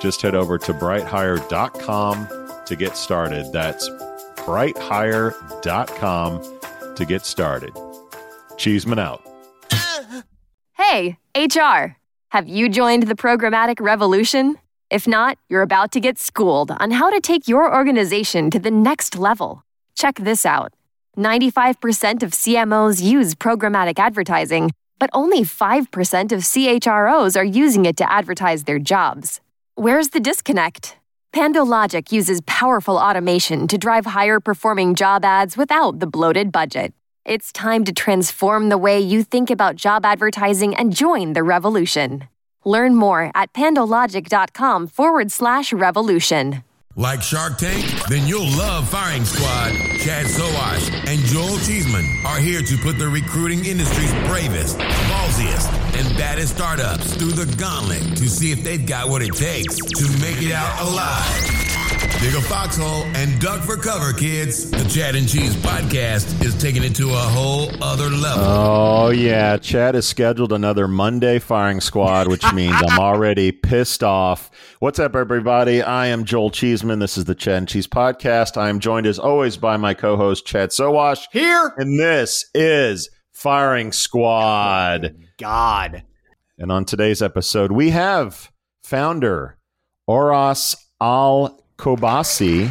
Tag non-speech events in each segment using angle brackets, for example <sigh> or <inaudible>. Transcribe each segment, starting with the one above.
Just head over to brighthire.com to get started. That's brighthire.com to get started. Cheeseman out. Hey, HR. Have you joined the programmatic revolution? If not, you're about to get schooled on how to take your organization to the next level. Check this out 95% of CMOs use programmatic advertising, but only 5% of CHROs are using it to advertise their jobs. Where's the disconnect? PandoLogic uses powerful automation to drive higher performing job ads without the bloated budget. It's time to transform the way you think about job advertising and join the revolution. Learn more at pandologic.com forward slash revolution. Like Shark Tank? Then you'll love Firing Squad. Chad Sowash and Joel Cheeseman are here to put the recruiting industry's bravest, ballsiest, and baddest startups through the gauntlet to see if they've got what it takes to make it out alive. Dig a foxhole and duck for cover, kids. The Chad and Cheese podcast is taking it to a whole other level. Oh, yeah. Chad has scheduled another Monday firing squad, which means I'm already pissed off. What's up, everybody? I am Joel Cheeseman. This is the Chad and Cheese podcast. I am joined, as always, by my co host, Chad Sowash. Here. And this is Firing Squad. God. And on today's episode, we have founder Oras Al Kubaisi.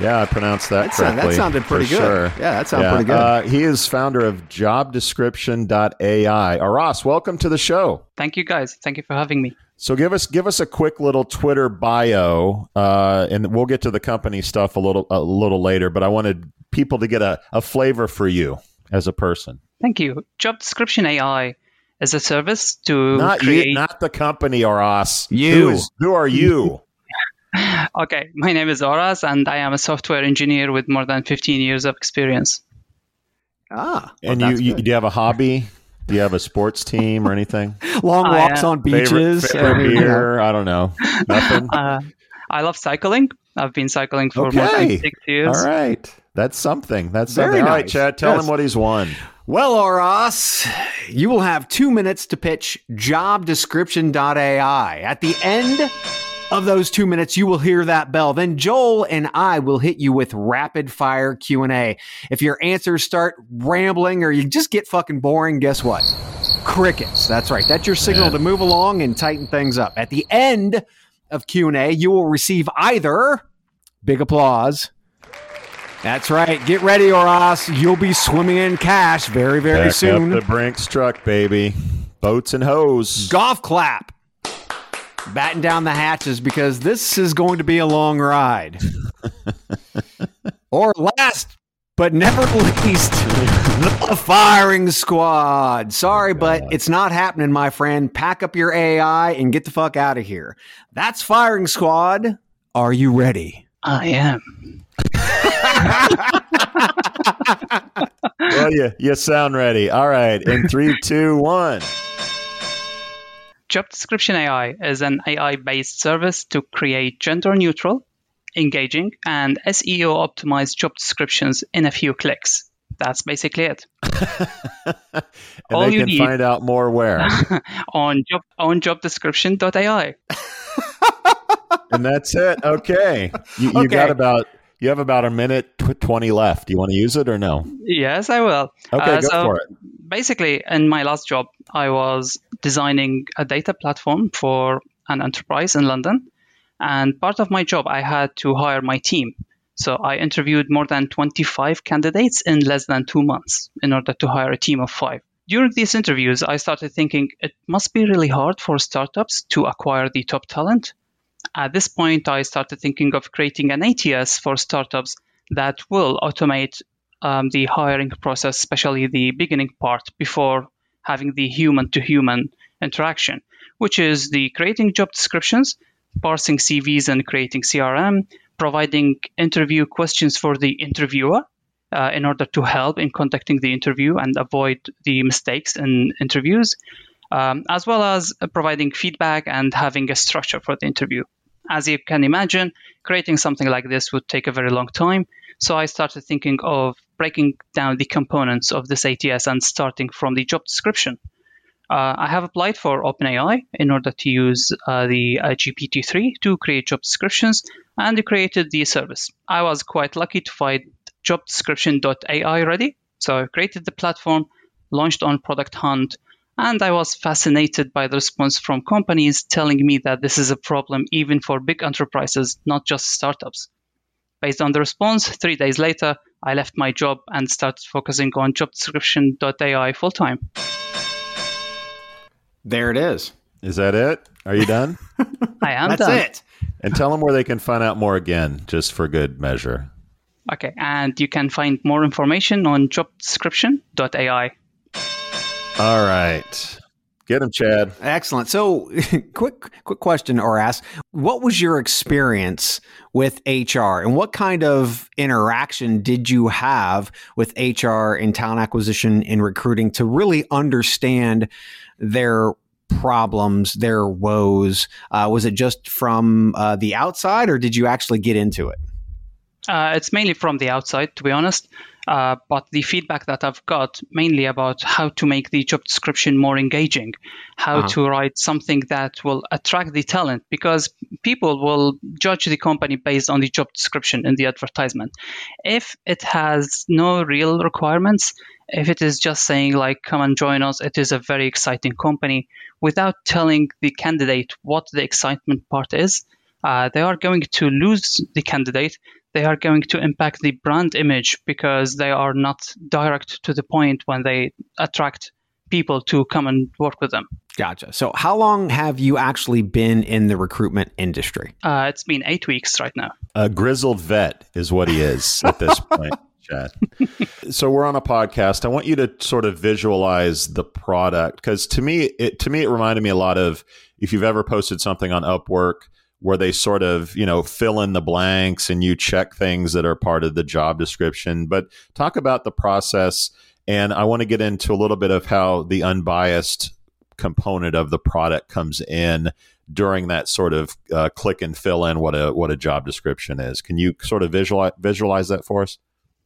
Yeah, I pronounced that, That, sound, correctly. that sounded pretty good. Sure. Yeah, that sounded Yeah, pretty good. Uh, he is founder of jobdescription.ai. Oras, welcome to the show. Thank you guys. Thank you for having me. So give us give us a quick little Twitter bio, uh, and we'll get to the company stuff a little a little later. But I wanted people to get a, a flavor for you as a person, Thank you. Job Description AI is a service to not create. you, not the company, Oras. You. Who, is, who are you? <laughs> okay, my name is Oras, and I am a software engineer with more than 15 years of experience. ah. well, and you, you do you have a hobby? Do you have a sports team or anything? <laughs> long I, walks uh, on beaches. favorite, favorite I mean, you know. beer? I don't know. Nothing. <laughs> Uh, I love cycling. I've been cycling for more than six years. All right. That's something. That's Very something. All right, nice. Chad, tell Yes. him what he's won. Well, Oras, you will have two minutes to pitch jobdescription.ai. At the end of those two minutes, you will hear that bell. Then Joel and I will hit you with rapid fire Q&A. If your answers start rambling or you just get fucking boring, guess what? Crickets. That's right. That's your signal Yeah. to move along and tighten things up. At the end of Q&A, you will receive either big applause that's right. Get ready, Oras. You'll be swimming in cash very, very Back soon. up the Brinks truck, baby. Boats and hose. Golf clap. Batten down the hatches because this is going to be a long ride. or last but never least, the firing squad. Sorry, oh, but it's not happening, my friend. Pack up your AI and get the fuck out of here. That's firing squad. Are you ready? I am. Well, you, you sound ready. All right. In three, two, one. Job Description AI is an AI based service to create gender neutral, engaging, and SEO optimized job descriptions in a few clicks. That's basically it. <laughs> and All they you can need- find out more where. <laughs> on job on jobdescription.ai. and that's it. Okay. You, you Okay. got about, you have about a minute tw- 20 left. Do you want to use it or no? Yes, I will. Okay, Uh, go so for it. Basically, in my last job, I was designing a data platform for an enterprise in London. And part of my job, I had to hire my team. So I interviewed more than 25 candidates in less than two months in order to hire a team of five. During these interviews, I started thinking it must be really hard for startups to acquire the top talent. At this point, I started thinking of creating an ATS for startups that will automate um, the hiring process, especially the beginning part, before having the human to human interaction, which is the creating job descriptions, parsing CVs and creating CRM, providing interview questions for the interviewer uh, in order to help in conducting the interview and avoid the mistakes in interviews, um, as well as providing feedback and having a structure for the interview. As you can imagine, creating something like this would take a very long time. So I started thinking of breaking down the components of this ATS and starting from the job description. Uh, I have applied for OpenAI in order to use uh, the uh, GPT-3 to create job descriptions and created the service. I was quite lucky to find jobdescription.ai ready, so I created the platform, launched on Product Hunt, and I was fascinated by the response from companies telling me that this is a problem even for big enterprises, not just startups. Based on the response, three days later, I left my job and started focusing on jobdescription.ai full time. There it is. Is that it? Are you done? <laughs> I am That's done. it. and tell them where they can find out more again, just for good measure. Okay, and you can find more information on jobdescription.ai. All right. Get him, Chad. Excellent. So, <laughs> quick, quick question Oras: What was your experience with HR, and what kind of interaction did you have with HR in talent acquisition and recruiting to really understand their problems, their woes? Uh, was it just from uh, the outside, or did you actually get into it? Uh, it's mainly from the outside, to be honest. Uh, but the feedback that I've got mainly about how to make the job description more engaging, how Uh-huh. to write something that will attract the talent, because people will judge the company based on the job description in the advertisement. If it has no real requirements, if it is just saying like come and join us it is a very exciting company without telling the candidate what the excitement part is uh, they are going to lose the candidate they are going to impact the brand image because they are not direct to the point when they attract people to come and work with them Gotcha. So, how long have you actually been in the recruitment industry? uh, it's been eight weeks right now A grizzled vet is what he is at this <laughs> point, Chad. so we're on a podcast. I want you to sort of visualize the product because to me, it to me it reminded me a lot of if you've ever posted something on Upwork where they sort of you know fill in the blanks and you check things that are part of the job description. But talk about the process, and I want to get into a little bit of how the unbiased component of the product comes in during that sort of uh, click and fill in what a what a job description is. Can you sort of visualize visualize that for us?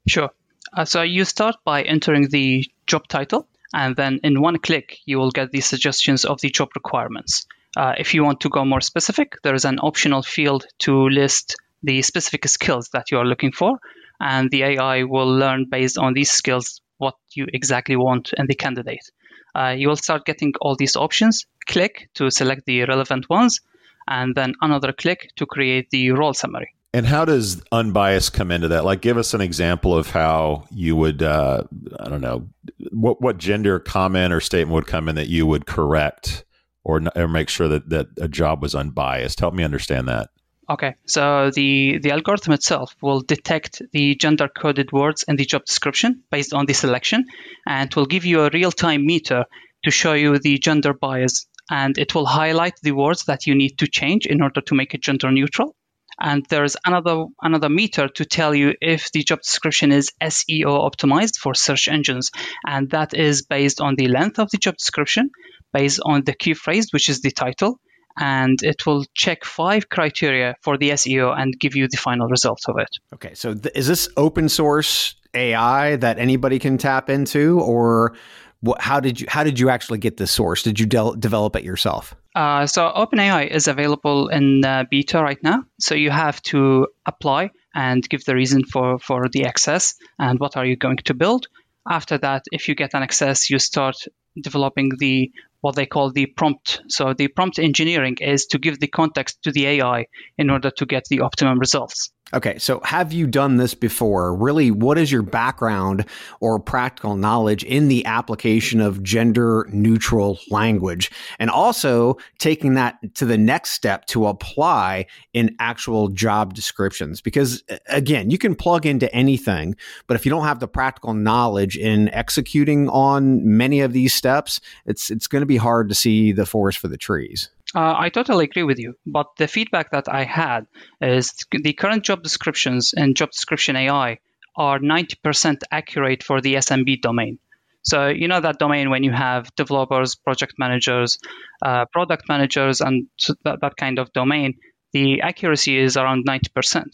Sure. Uh, so you start by entering the job title, and then in one click, you will get the suggestions of the job requirements. Uh, if you want to go more specific, there is an optional field to list the specific skills that you are looking for, and the AI will learn based on these skills what you exactly want in the candidate. Uh, you will start getting all these options. Click to select the relevant ones, and then another click to create the role summary. And how does unbiased come into that? Like, give us an example of how you would, uh, I don't know, what what gender comment or statement would come in that you would correct or, or make sure that, that a job was unbiased. Help me understand that. Okay, so the, the algorithm itself will detect the gender coded words in the job description based on the selection, and will give you a real time meter to show you the gender bias, and it will highlight the words that you need to change in order to make it gender neutral. And there's another another meter to tell you if the job description is SEO optimized for search engines, and that is based on the length of the job description, based on the key phrase, which is the title, and it will check five criteria for the SEO and give you the final result of it. Okay, so th- is this open source AI that anybody can tap into, or what, how did you how did you actually get this source? Did you del- develop it yourself? Uh, so OpenAI is available in uh, beta right now. So you have to apply and give the reason for, for the access and what are you going to build. After that, if you get an access, you start developing the what they call the prompt. So the prompt engineering is to give the context to the AI in order to get the optimum results. Okay, so have you done this before? Really, what is your background or practical knowledge in the application of gender neutral language? And also taking that to the next step to apply in actual job descriptions. Because again, you can plug into anything, but if you don't have the practical knowledge in executing on many of these steps, it's, it's going to be hard to see the forest for the trees. Uh, I totally agree with you. But the feedback that I had is the current job descriptions and job description AI are 90% accurate for the SMB domain. So, you know that domain when you have developers, project managers, uh, product managers, and that, that kind of domain, the accuracy is around 90%.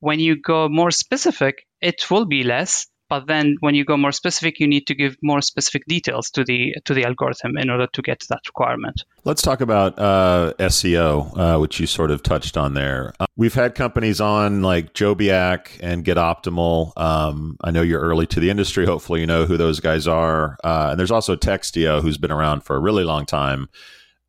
When you go more specific, it will be less, but then when you go more specific, you need to give more specific details to the to the algorithm in order to get that requirement. Let's talk about uh, SEO, uh, which you sort of touched on there. Uh, we've had companies on like Jobiak and Get Optimal. Um, I know you're early to the industry. Hopefully, you know who those guys are. Uh, and there's also Textio, who's been around for a really long time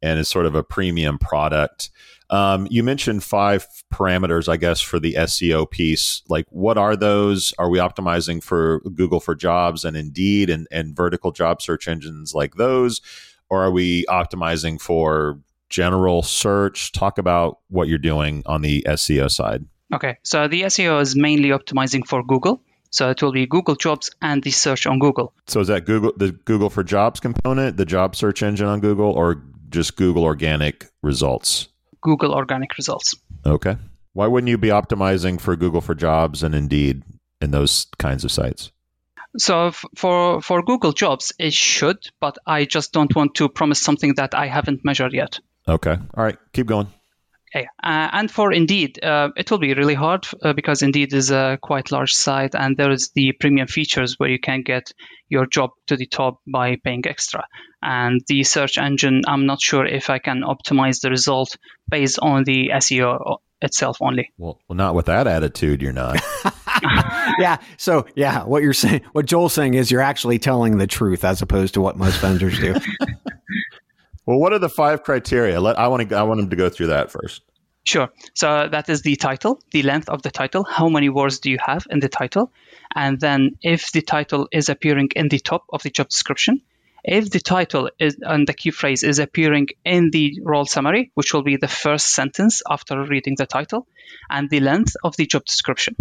and is sort of a premium product. Um, you mentioned five parameters, I guess, for the SEO piece. Like, what are those? Are we optimizing for Google for Jobs and Indeed and, and vertical job search engines like those? Or are we optimizing for general search? Talk about what you're doing on the SEO side. Okay, so the SEO is mainly optimizing for Google. So it will be Google Jobs and the search on Google. So is that Google the Google for Jobs component, the job search engine on Google, or just Google organic results? Google organic results. Okay. Why wouldn't you be optimizing for Google for Jobs and Indeed in those kinds of sites? So f- for for Google Jobs, it should, but I just don't want to promise something that I haven't measured yet. Okay. All right. Keep going. Okay. Uh, and for Indeed, uh, it will be really hard uh, because Indeed is a quite large site, and there is the premium features where you can get your job to the top by paying extra. And the search engine, I'm not sure if I can optimize the result based on the SEO itself only. Well, well not with that attitude, you're not. <laughs> <laughs> yeah. So, yeah, what you're saying, what Joel's saying is you're actually telling the truth as opposed to what most vendors do. <laughs> Well, what are the five criteria? Let I want to I want him to go through that first. Sure. So that is the title, the length of the title. How many words do you have in the title? And then if the title is appearing in the top of the job description, if the title is and the key phrase is appearing in the role summary, which will be the first sentence after reading the title, and the length of the job description.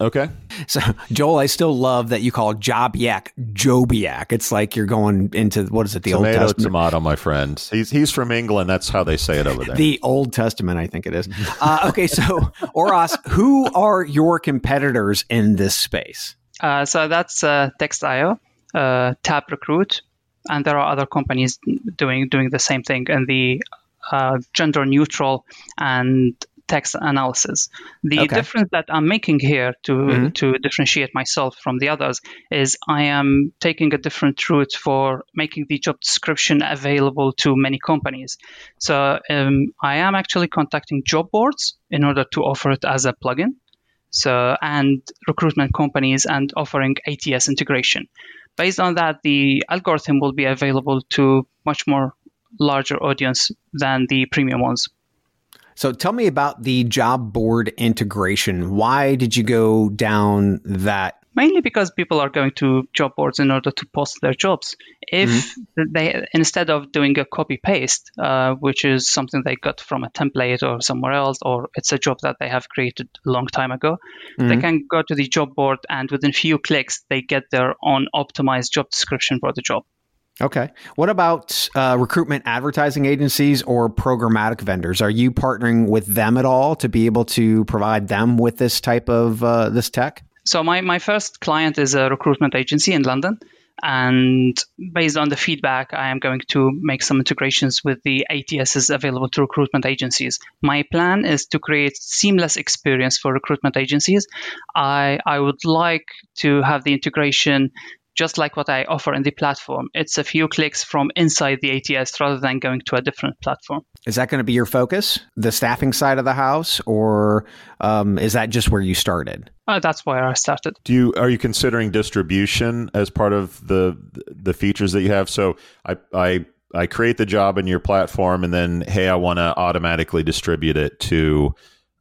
Okay. So, Joel, I still love that you call Jobiak Jobiak. It's like you're going into what is it? The tomato, Old Testament. tomato, my friend. He's he's from England. That's how they say it over there. The Old Testament, I think it is. Uh, okay, so Oras, who are your competitors in this space? Uh, so that's uh, Textio, uh, TapRecruit, and there are other companies doing doing the same thing in the uh, gender neutral and text analysis. The Okay. difference that I'm making here to Mhm. to differentiate myself from the others is I am taking a different route for making the job description available to many companies. So um, I am actually contacting job boards in order to offer it as a plugin. So and recruitment companies and offering ATS integration. Based on that, the algorithm will be available to much more larger audience than the premium ones. So tell me about the job board integration. Why did you go down that? mainly because people are going to job boards in order to post their jobs. If they instead of doing a copy paste, uh, which is something they got from a template or somewhere else, or it's a job that they have created a long time ago, they Mhm. can go to the job board and within few clicks they get their own optimized job description for the job. Okay. What about uh, recruitment advertising agencies or programmatic vendors? Are you partnering with them at all to be able to provide them with this type of uh, this tech? So my, my first client is a recruitment agency in London. And based on the feedback, I am going to make some integrations with the ATSs available to recruitment agencies. My plan is to create seamless experience for recruitment agencies. I, I would like to have the integration just like what I offer in the platform. It's a few clicks from inside the ATS rather than going to a different platform. Is that going to be your focus, the staffing side of the house, or um, is that just where you started? Uh, that's where I started. Do you are you considering distribution as part of the the features that you have? So I I I create the job in your platform, and then hey, I want to automatically distribute it to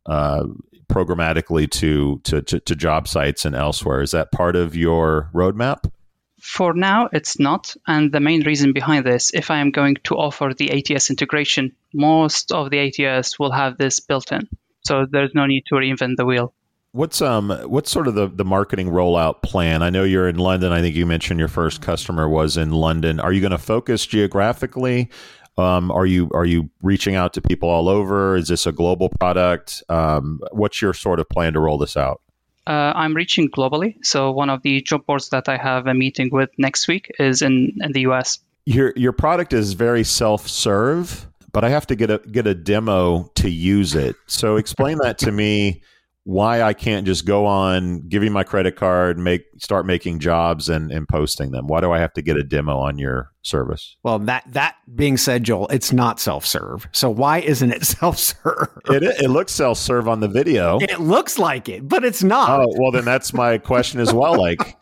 uh, programmatically to, to, to to job sites and elsewhere. Is that part of your roadmap? For now, it's not. And the main reason behind this, if I am going to offer the ATS integration, most of the ATS will have this built in. So there's no need to reinvent the wheel. What's um what's sort of the, the marketing rollout plan? I know you're in London. I think you mentioned your first customer was in London. Are you going to focus geographically? Um, are you are you reaching out to people all over? Is this a global product? Um, what's your sort of plan to roll this out? Uh, I'm reaching globally. So one of the job boards that I have a meeting with next week is in, in the US. Your your product is very self serve, but I have to get a get a demo to use it. So explain that to me why I can't just go on, give you my credit card, make start making jobs and, and posting them. Why do I have to get a demo on your service? Well, that that being said, Joel, it's not self serve. So why isn't it <laughs> self serve? It, it looks self serve on the video. It looks like it, but it's not. Oh well, then that's my question as well. Like,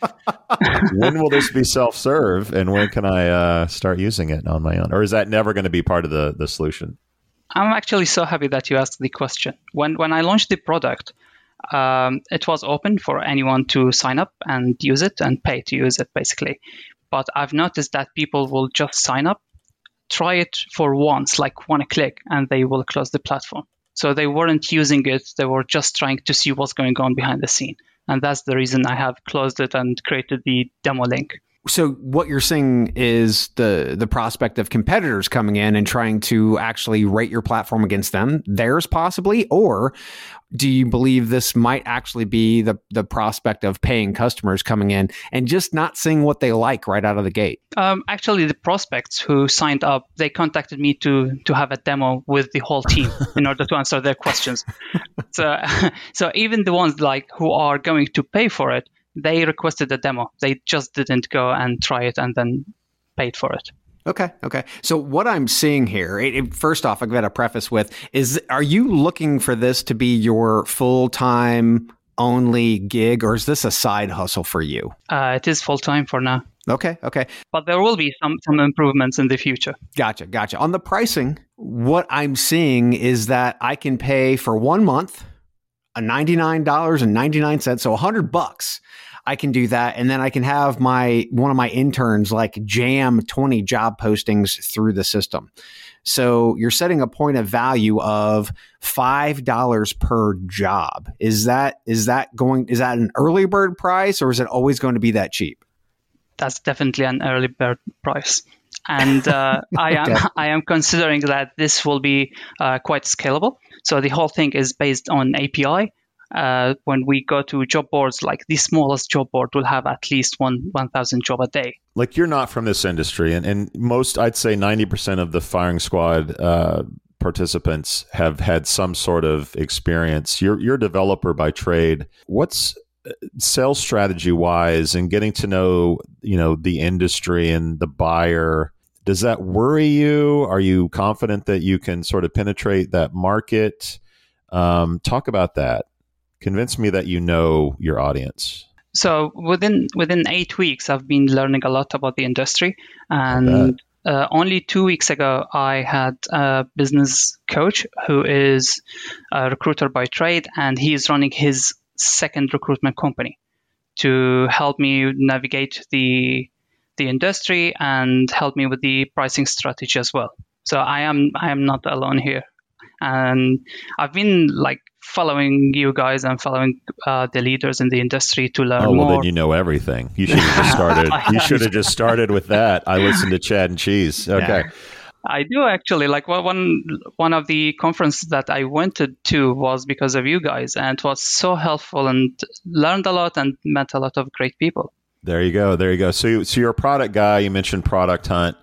when will this be self serve, and when can I uh, start using it on my own? Or is that never going to be part of the the solution? I'm actually so happy that you asked the question. When when I launched the product, um, it was open for anyone to sign up and use it and pay to use it basically. But I've noticed that people will just sign up, try it for once, like one click, and they will close the platform. So they weren't using it, they were just trying to see what's going on behind the scene. And that's the reason I have closed it and created the demo link so what you're seeing is the the prospect of competitors coming in and trying to actually rate your platform against them. Theirs possibly or do you believe this might actually be the the prospect of paying customers coming in and just not seeing what they like right out of the gate? Um, actually the prospects who signed up they contacted me to to have a demo with the whole team <laughs> in order to answer their questions. So <laughs> so even the ones like who are going to pay for it they requested a demo. They just didn't go and try it and then paid for it. Okay. Okay. So what I'm seeing here, it, it, first off, I've got to preface with is, are you looking for this to be your full time only gig, or is this a side hustle for you? Uh, it is full time for now. Okay. Okay. But there will be some some improvements in the future. Gotcha. Gotcha. On the pricing, what I'm seeing is that I can pay for one month $99.99 so 100 bucks I can do that. And then I can have my one of my interns like jam 20 job postings through the system. So you're setting a point of value of five dollars per job. Is that is that going is that an early bird price or is it always going to be that cheap? That's definitely an early bird price and uh, <laughs> I am okay. <laughs> I am considering that this will be uh, quite scalable. So the whole thing is based on API, uh, when we go to job boards, like the smallest job board will have at least one 1,000 job a day. Like you're not from this industry, and, and most, I'd say 90% of the firing squad uh, participants have had some sort of experience. You're, you're a developer by trade. What's sales strategy wise and getting to know, you know, the industry and the buyer? Does that worry you? Are you confident that you can sort of penetrate that market? Um, talk about that convince me that you know your audience. So within within eight weeks, I've been learning a lot about the industry, and uh, only two weeks ago, I had a business coach who is a recruiter by trade, and he is running his second recruitment company to help me navigate the the industry and help me with the pricing strategy as well. So I am I am not alone here, and I've been like following you guys and following uh, the leaders in the industry to learn oh, well, more. then you know everything. You <laughs> should have just started. you <laughs> should have just started with that. I listened to Chad and Cheese. Okay. Yeah. I do actually like one one of the conferences that I went to was because of you guys, and it was so helpful and learned a lot and met a lot of great people. There you go. There you go. So, so you're a product guy. You mentioned Product Hunt.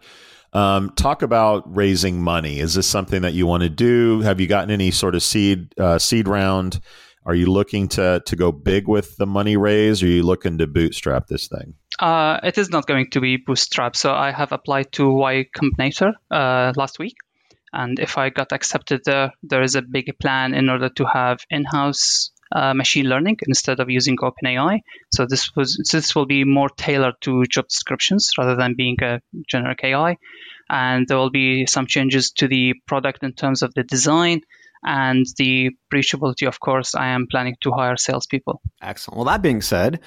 Um, talk about raising money. Is this something that you want to do? Have you gotten any sort of seed uh, seed round? Are you looking to to go big with the money raise? Or are you looking to bootstrap this thing? Uh, it is not going to be bootstrap. So I have applied to Y Combinator uh, last week, and if I got accepted there, there is a big plan in order to have in-house uh, machine learning instead of using OpenAI. So this was this will be more tailored to job descriptions rather than being a generic AI. And there will be some changes to the product in terms of the design And the breachability, of course, I am planning to hire salespeople. Excellent. Well, that being said,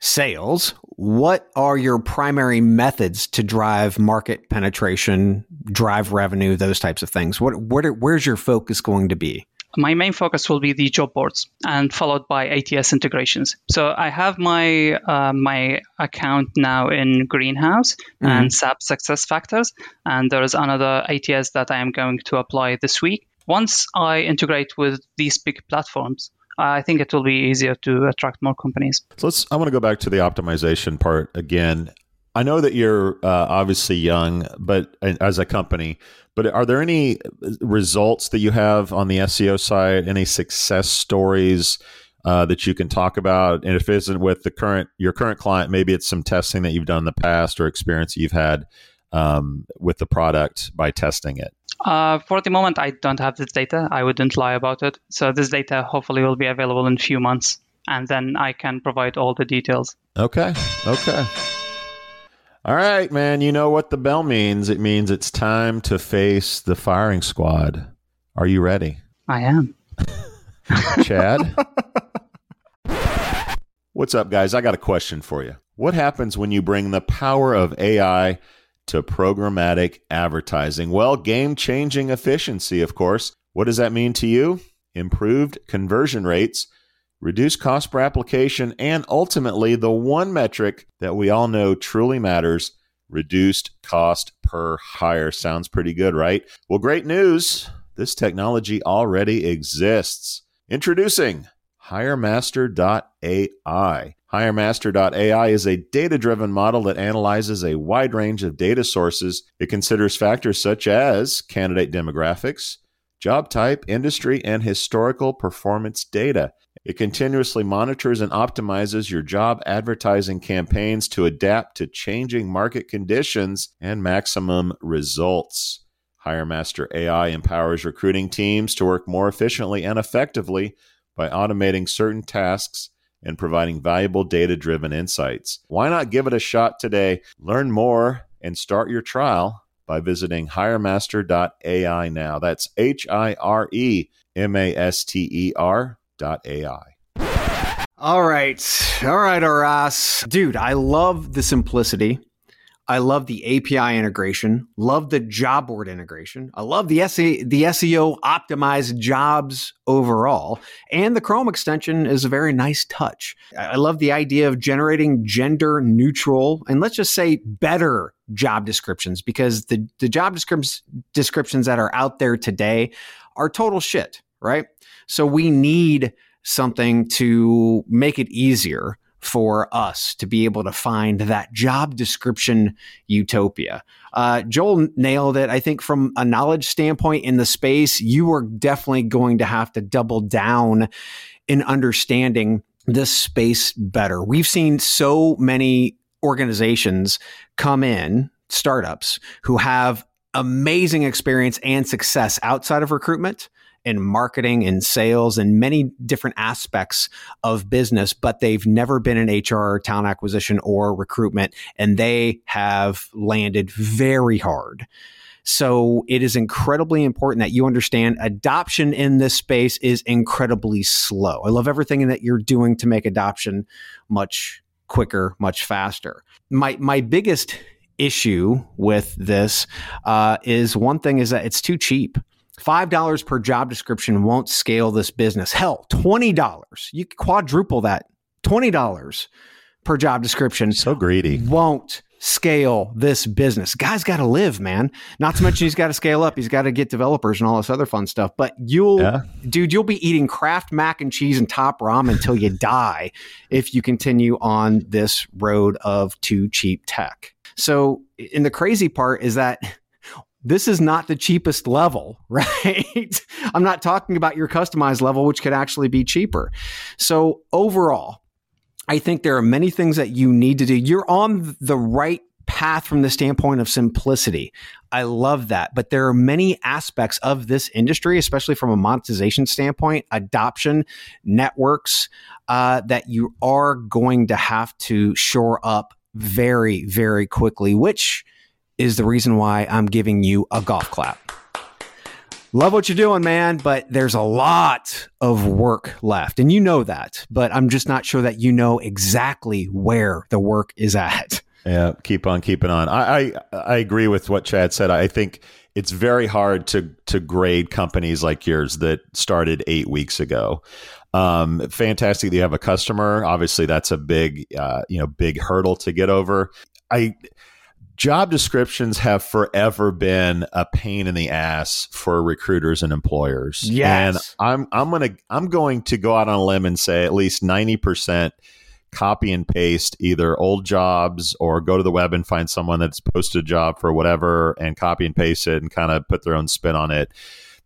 sales, what are your primary methods to drive market penetration, drive revenue, those types of things? What, what are, where's your focus going to be? my main focus will be the job boards and followed by ATS integrations. So I have my uh, my account now in Greenhouse mm-hmm. and SAP SuccessFactors, and there is another ATS that I am going to apply this week. Once I integrate with these big platforms, I think it will be easier to attract more companies. So let's. I want to go back to the optimization part again. I know that you're uh, obviously young, but as a company, but are there any results that you have on the SEO side? Any success stories uh, that you can talk about? And if it isn't with the current your current client, maybe it's some testing that you've done in the past or experience you've had um, with the product by testing it. Uh, for the moment, I don't have this data. I wouldn't lie about it. So this data hopefully will be available in a few months, and then I can provide all the details. Okay. Okay. All right, man. You know what the bell means. It means it's time to face the firing squad. Are you ready? I am. <laughs> Chad? What's up, guys? I got a question for you. What happens when you bring the power of AI to programmatic advertising? Well, game changing efficiency, of course. What does that mean to you? Improved conversion rates reduced cost per application, and ultimately the one metric that we all know truly matters reduced cost per hire. Sounds pretty good, right? Well, great news. This technology already exists. Introducing HireMaster.ai. HireMaster.ai is a data driven model that analyzes a wide range of data sources. It considers factors such as candidate demographics, job type, industry, and historical performance data. It continuously monitors and optimizes your job advertising campaigns to adapt to changing market conditions and maximum results. HireMaster AI empowers recruiting teams to work more efficiently and effectively by automating certain tasks and providing valuable data driven insights. Why not give it a shot today? Learn more and start your trial by visiting hiremaster.ai now. That's H I R E M A S T E R AI. All right. All right, Oras. Dude, I love the simplicity. I love the API integration, love the job board integration. I love the the SEO optimized jobs overall. And the Chrome extension is a very nice touch. I love the idea of generating gender neutral and let's just say better job descriptions because the, the job descriptions descriptions that are out there today are total shit, right? So we need something to make it easier for us to be able to find that job description utopia. Uh, Joel nailed it. I think from a knowledge standpoint in the space, you are definitely going to have to double down in understanding this space better. We've seen so many organizations come in, startups, who have amazing experience and success outside of recruitment in marketing and sales and many different aspects of business, but they've never been in HR, talent acquisition, or recruitment, and they have landed very hard. So it is incredibly important that you understand adoption in this space is incredibly slow. I love everything that you're doing to make adoption much quicker, much faster. My my biggest issue with this uh, is one thing is that it's too cheap. $5 per job description won't scale this business. Hell, $20. You quadruple that. $20 per job description. So greedy. Won't scale this business. Guy's got to live, man. Not to mention he's got to scale up. He's got to get developers and all this other fun stuff. But you'll, yeah. dude, you'll be eating Kraft mac and cheese and top ramen until you die if you continue on this road of too cheap tech. So, and the crazy part is that this is not the cheapest level, <laughs> right? I'm not talking about your customized level, which could actually be cheaper. So overall, I think there are many things that you need to do. You're on the right path from the standpoint of simplicity. I love that. But there are many aspects of this industry, especially from a monetization standpoint, adoption, networks, uh, that you are going to have to shore up very, very quickly, which is the reason why I'm giving you a golf clap. Love what you're doing, man, but there's a lot of work left. And you know that, but I'm just not sure that you know exactly where the work is at. <laughs> Yeah, keep on keeping on. I, I, I agree with what Chad said. I think it's very hard to to grade companies like yours that started eight weeks ago. Um, fantastic that you have a customer. Obviously, that's a big uh, you know big hurdle to get over. I job descriptions have forever been a pain in the ass for recruiters and employers. Yes. And I'm I'm gonna I'm going to go out on a limb and say at least ninety percent copy and paste either old jobs or go to the web and find someone that's posted a job for whatever and copy and paste it and kind of put their own spin on it.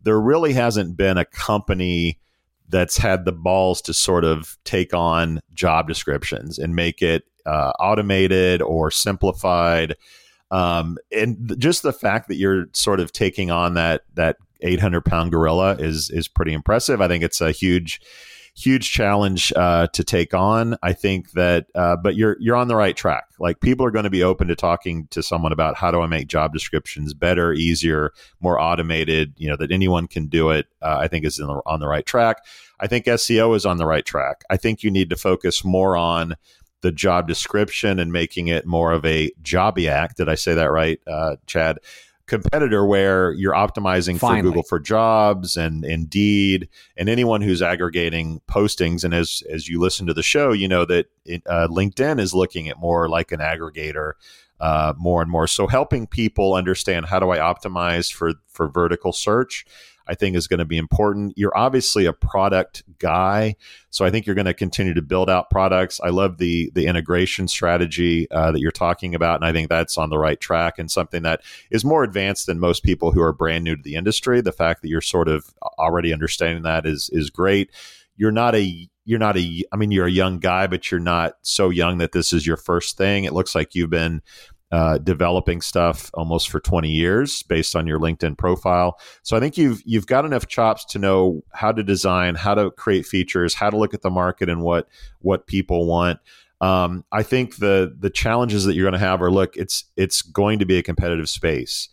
There really hasn't been a company that's had the balls to sort of take on job descriptions and make it uh, automated or simplified. Um, and just the fact that you're sort of taking on that that 800 pound gorilla is is pretty impressive. I think it's a huge huge challenge uh, to take on. I think that, uh, but you're you're on the right track. Like people are going to be open to talking to someone about how do I make job descriptions better, easier, more automated. You know that anyone can do it. Uh, I think is the, on the right track. I think SEO is on the right track. I think you need to focus more on the job description and making it more of a Jobiak. Did I say that right, uh, Chad? competitor where you're optimizing Finally. for Google for Jobs and Indeed and anyone who's aggregating postings. And as as you listen to the show, you know that it, uh, LinkedIn is looking at more like an aggregator. Uh, more and more, so helping people understand how do I optimize for for vertical search, I think is going to be important. You're obviously a product guy, so I think you're going to continue to build out products. I love the the integration strategy uh, that you're talking about, and I think that's on the right track and something that is more advanced than most people who are brand new to the industry. The fact that you're sort of already understanding that is is great. You're not a you're not a I mean you're a young guy, but you're not so young that this is your first thing. It looks like you've been uh, developing stuff almost for 20 years based on your LinkedIn profile. So I think you've you've got enough chops to know how to design, how to create features, how to look at the market and what what people want. Um, I think the the challenges that you're going to have are look, it's it's going to be a competitive space.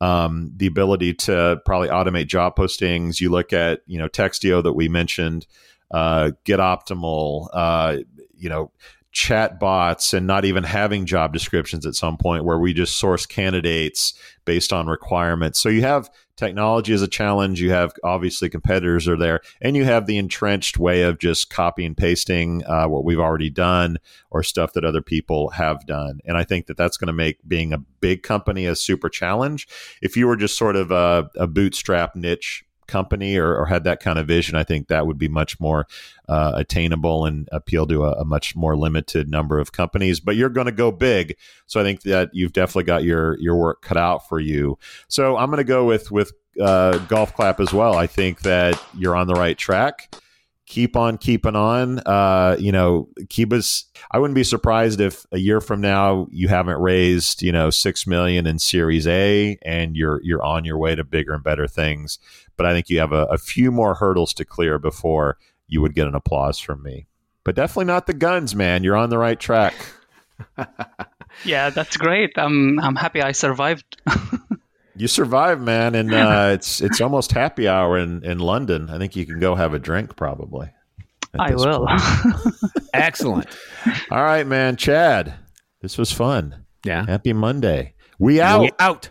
Um, the ability to probably automate job postings. You look at you know Textio that we mentioned, uh, Get Optimal. Uh, you know chat bots and not even having job descriptions at some point where we just source candidates based on requirements. So you have technology as a challenge. You have obviously competitors are there, and you have the entrenched way of just copy and pasting uh, what we've already done or stuff that other people have done. And I think that that's going to make being a big company a super challenge. If you were just sort of a, a bootstrap niche company or, or, had that kind of vision, I think that would be much more uh, attainable and appeal to a, a, much more limited number of companies. But you're going to go big, so I think that you've definitely got your your work cut out for you. So I'm going to go with with uh, golf clap as well. I think that you're on the right track keep on keeping on. Uh, you know, us. I wouldn't be surprised if a year from now you haven't raised, you know, six million in Series A, and you're you're on your way to bigger and better things. But I think you have a, a few more hurdles to clear before you would get an applause from me. But definitely not the guns, man. You're on the right track. <laughs> yeah, that's great. I'm I'm happy I survived. <laughs> You survive, man, and uh, <laughs> it's it's almost happy hour in in London. I think you can go have a drink, probably. I will. <laughs> Excellent. All right, man, Chad. This was fun. Yeah. Happy Monday. We out. We out.